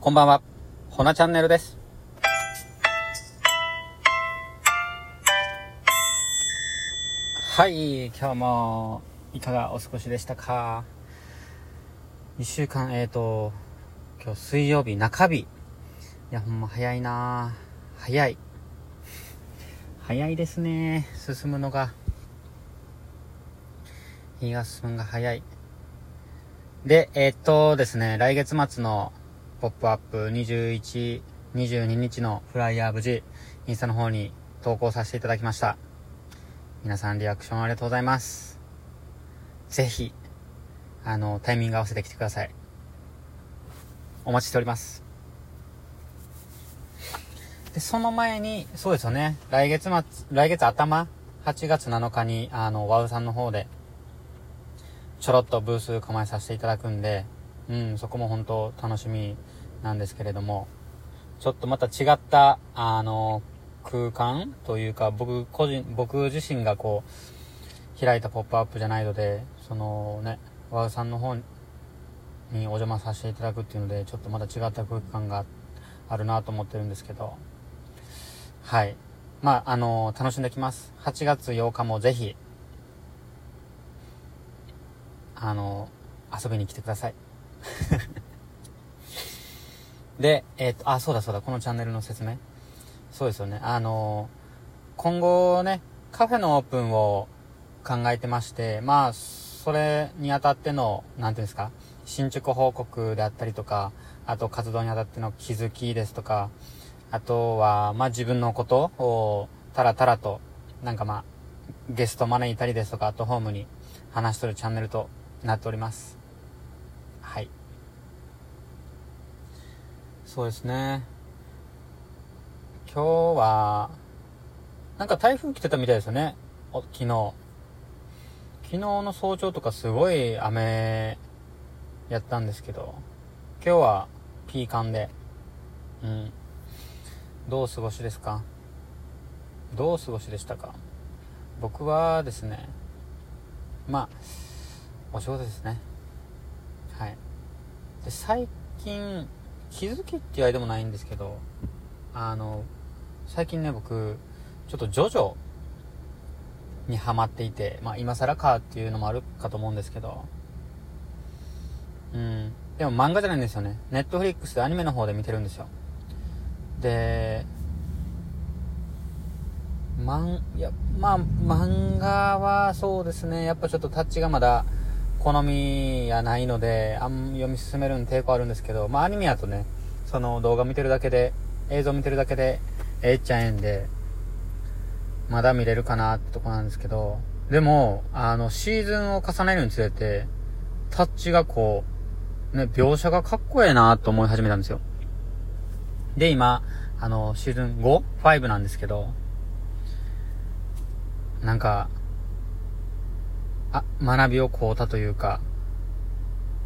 こんばんは、ほなチャンネルです。はい、今日もいかがお過ごしでしたか？一週間、えーと、今日水曜日中日。いや、ほんま早いな早い。早いですね、進むのが。日が進むのが早い。で、えー、っとですね、来月末のポップアップ21、22日のフライヤー無事、インスタの方に投稿させていただきました。皆さんリアクションありがとうございます。ぜひ、あの、タイミング合わせてきてください。お待ちしております。で、その前に、そうですよね、来月末、来月頭、8月7日に、あの、ワウさんの方で、ちょろっとブース構えさせていただくんで、うん、そこも本当楽しみなんですけれども、ちょっとまた違った、あの、空間というか、僕個人、僕自身がこう、開いたポップアップじゃないので、そのね、ワウさんの方にお邪魔させていただくっていうので、ちょっとまた違った空間があるなと思ってるんですけど、はい。まあ、あの、楽しんできます。8月8日もぜひ、あの、遊びに来てください。で、えっ、と、あ、そうだそうだ、このチャンネルの説明。そうですよね。あの、今後ね、カフェのオープンを考えてまして、まあ、それにあたっての、なんていうんですか、進捗報告であったりとか、あと活動にあたっての気づきですとか、あとは、まあ自分のことを、たらたらと、なんかまあ、ゲスト招いたりですとか、アットホームに話しとるチャンネルとなっております。はい。そうですね。今日は、なんか台風来てたみたいですよね。昨日。昨日の早朝とかすごい雨やったんですけど、今日はピーカンで、うん。どう過ごしですか？どう過ごしでしたか？僕はですね、まあ、お仕事ですね。はい。で、最近、気づきって言われてもないんですけど、あの、最近ね、僕、ちょっとジョジョにハマっていて、まあ今更かっていうのもあるかと思うんですけど、うん。でも漫画じゃないんですよね。ネットフリックスでアニメの方で見てるんですよ。で、まん、いや、まあ、漫画はそうですね、やっぱちょっとタッチがまだ好みやないので、あん読み進めるの抵抗あるんですけど、まあアニメやとね、その動画見てるだけで、映像見てるだけで、ええっちゃええんで、まだ見れるかなってとこなんですけど、でも、あの、シーズンを重ねるにつれて、タッチがこう、ね、描写がかっこええなと思い始めたんですよ。で、今、あの、シーズン 5?5 なんですけど、なんか、あ、学びをこうたというか、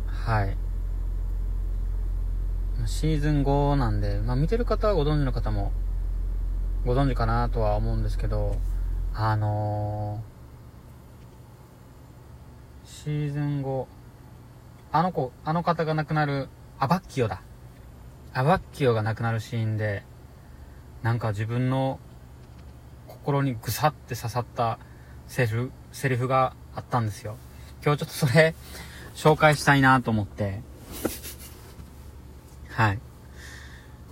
はい。シーズン5なんで、まあ見てる方はご存知の方も、ご存知かなとは思うんですけど、あのー、シーズン5、あの子、あの方が亡くなる、アバッキオだ。アバッキオが亡くなるシーンで、なんか自分の心にぐさって刺さったセリフ、セリフがあったんですよ。今日ちょっとそれ、紹介したいなと思って、はい。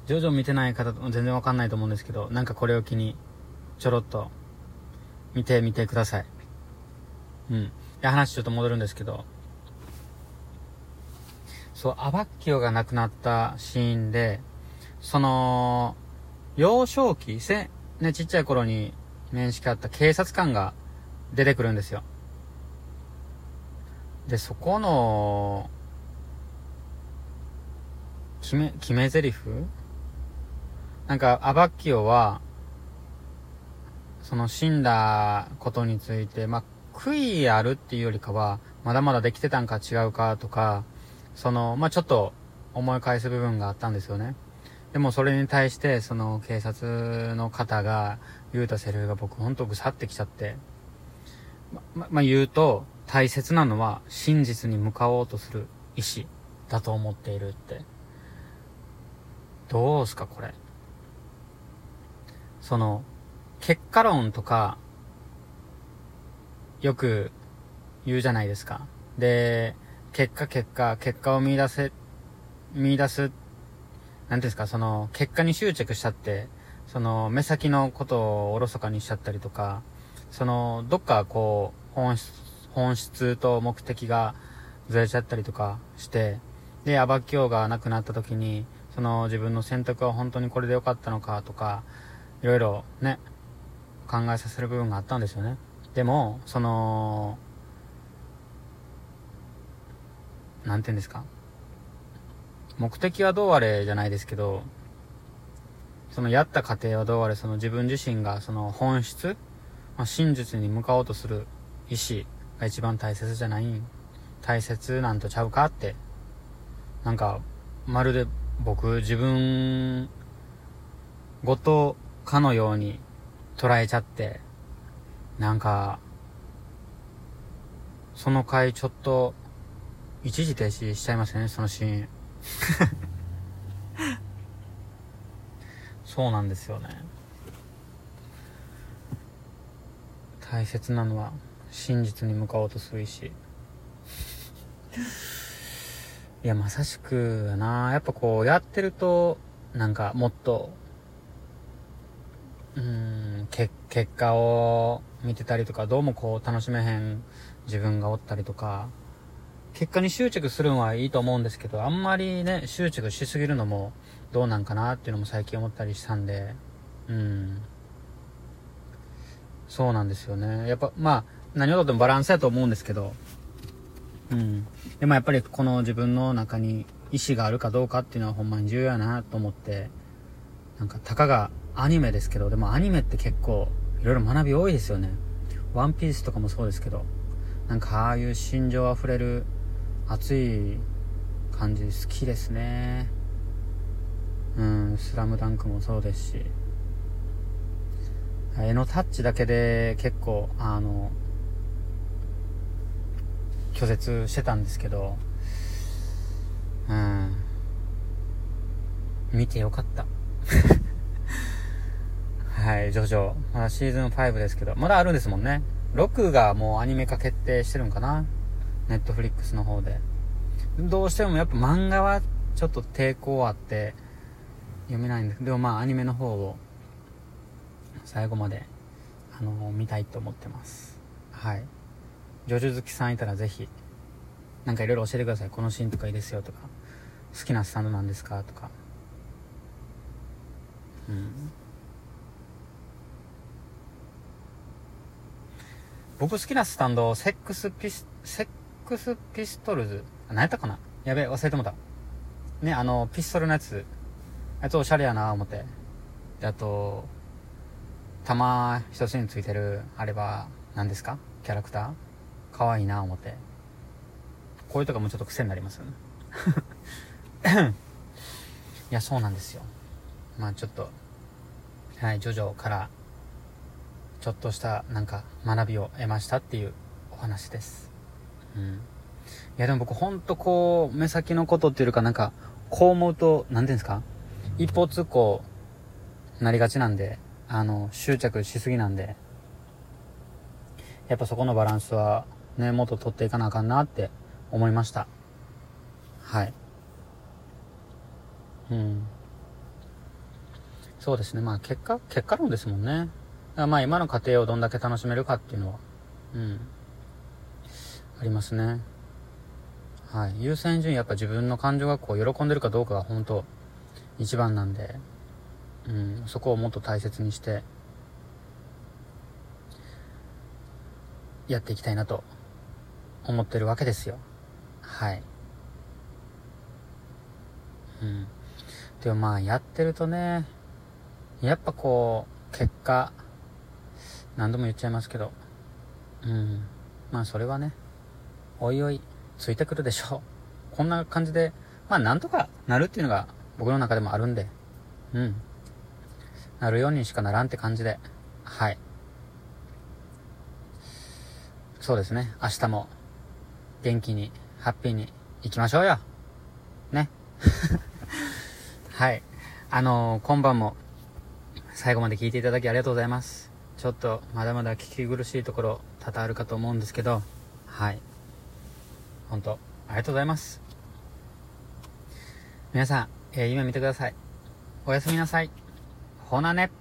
ジョジョ見てない方と全然わかんないと思うんですけど、なんかこれを機に、ちょろっと、見てみてください。うん。で、話ちょっと戻るんですけど、そう、アバッキオが亡くなったシーンで、その、幼少期、せ、ね、ちっちゃい頃に面識あった警察官が出てくるんですよ。で、そこの、決め、決め台詞？なんか、アバッキオは、その死んだことについて、まあ、悔いあるっていうよりかは、まだまだできてたんか違うかとか、その、まあ、ちょっと思い返す部分があったんですよね。でもそれに対して、その警察の方が言うたセリフが僕ほんとぐさってきちゃって、ま、ま、言うと、大切なのは真実に向かおうとする意志だと思っているって。どうすか、これ。その、結果論とか、よく言うじゃないですか。で、結果結果、結果を見出せ、見出す、なんですか、その、結果に執着しちゃって、その、目先のことをおろそかにしちゃったりとか、その、どっかこう、本質、本質と目的がずれちゃったりとかして、で、アバキオがなくなった時に、その自分の選択は本当にこれで良かったのかとか、いろいろね、考えさせる部分があったんですよね。でも、その、なんて言うんですか？目的はどうあれじゃないですけど、そのやった過程はどうあれ、その自分自身がその本質、まあ、真実に向かおうとする意志が一番大切じゃない？大切なんとちゃうかって、なんか、まるで僕自分ごとかのように捉えちゃって、なんか、その回ちょっと、一時停止しちゃいましたね、そのシーン。そうなんですよね。大切なのは、真実に向かおうとする意志。いや、まさしくやな。やっぱこう、やってると、なんか、もっと、うん、結果を見てたりとか、どうもこう、楽しめへん自分がおったりとか、結果に執着するのはいいと思うんですけど、あんまりね、執着しすぎるのもどうなんかなっていうのも最近思ったりしたんで、うん。そうなんですよね。やっぱ、まあ、何をとってもバランスやと思うんですけど、うん。でもやっぱりこの自分の中に意志があるかどうかっていうのはほんまに重要やなと思って、なんかたかがアニメですけど、でもアニメって結構いろいろ学び多いですよね。ワンピースとかもそうですけど、なんかああいう心情あふれる熱い感じ好きですね。うん、スラムダンクもそうですし、絵のタッチだけで結構、あの、拒絶してたんですけど、うん。見てよかった。はい、ジョジョ。まだシーズン5ですけど、まだあるんですもんね。6がもうアニメ化決定してるんかな？ネットフリックスの方で。どうしてもやっぱ漫画はちょっと抵抗あって読めないんですけどでもまあアニメの方を最後まであの見たいと思ってます。はい。ジョジョ好きさんいたらぜひ、なんかいろいろ教えてください。このシーンとかいいですよとか、好きなスタンドなんですかとか。うん。僕好きなスタンド、セックスピス、セックスピストルズ。何やったかなやべえ、忘れてもた。ね、あの、ピストルのやつ。あいつおしゃれやな、思って。で、あと、弾一つについてる、あれは、何ですかキャラクター？可愛いな思って。こういうとかもちょっと癖になりますよね。いやそうなんですよ。まあちょっとはいジョジョからちょっとしたなんか学びを得ましたっていうお話です。うん。いやでも僕ほんとこう目先のことっていうかなんかこう思うと何ていうんですか？一方通行なりがちなんであの執着しすぎなんでやっぱそこのバランスはね、もっと取っていかなあかんなって思いました。はい。うん。そうですね。まあ結果、結果論ですもんね。まあ今の家庭をどんだけ楽しめるかっていうのは、うん。ありますね。はい。優先順位やっぱ自分の感情がこう喜んでるかどうかが本当一番なんで、うん、そこをもっと大切にしてやっていきたいなと思ってるわけですよ。はい。うん。でもまあやってるとね、やっぱこう、結果、何度も言っちゃいますけど、うん。まあそれはね、おいおい、ついてくるでしょう。こんな感じで、まあなんとかなるっていうのが僕の中でもあるんで、うん。なるようにしかならんって感じで、はい。そうですね、明日も元気に、ハッピーに行きましょうよ。ね。はい。あのー、今晩も最後まで聞いていただきありがとうございます。ちょっとまだまだ聞き苦しいところ多々あるかと思うんですけど、はい。本当ありがとうございます。皆さん、えー、夢見てください。おやすみなさい。ほなね。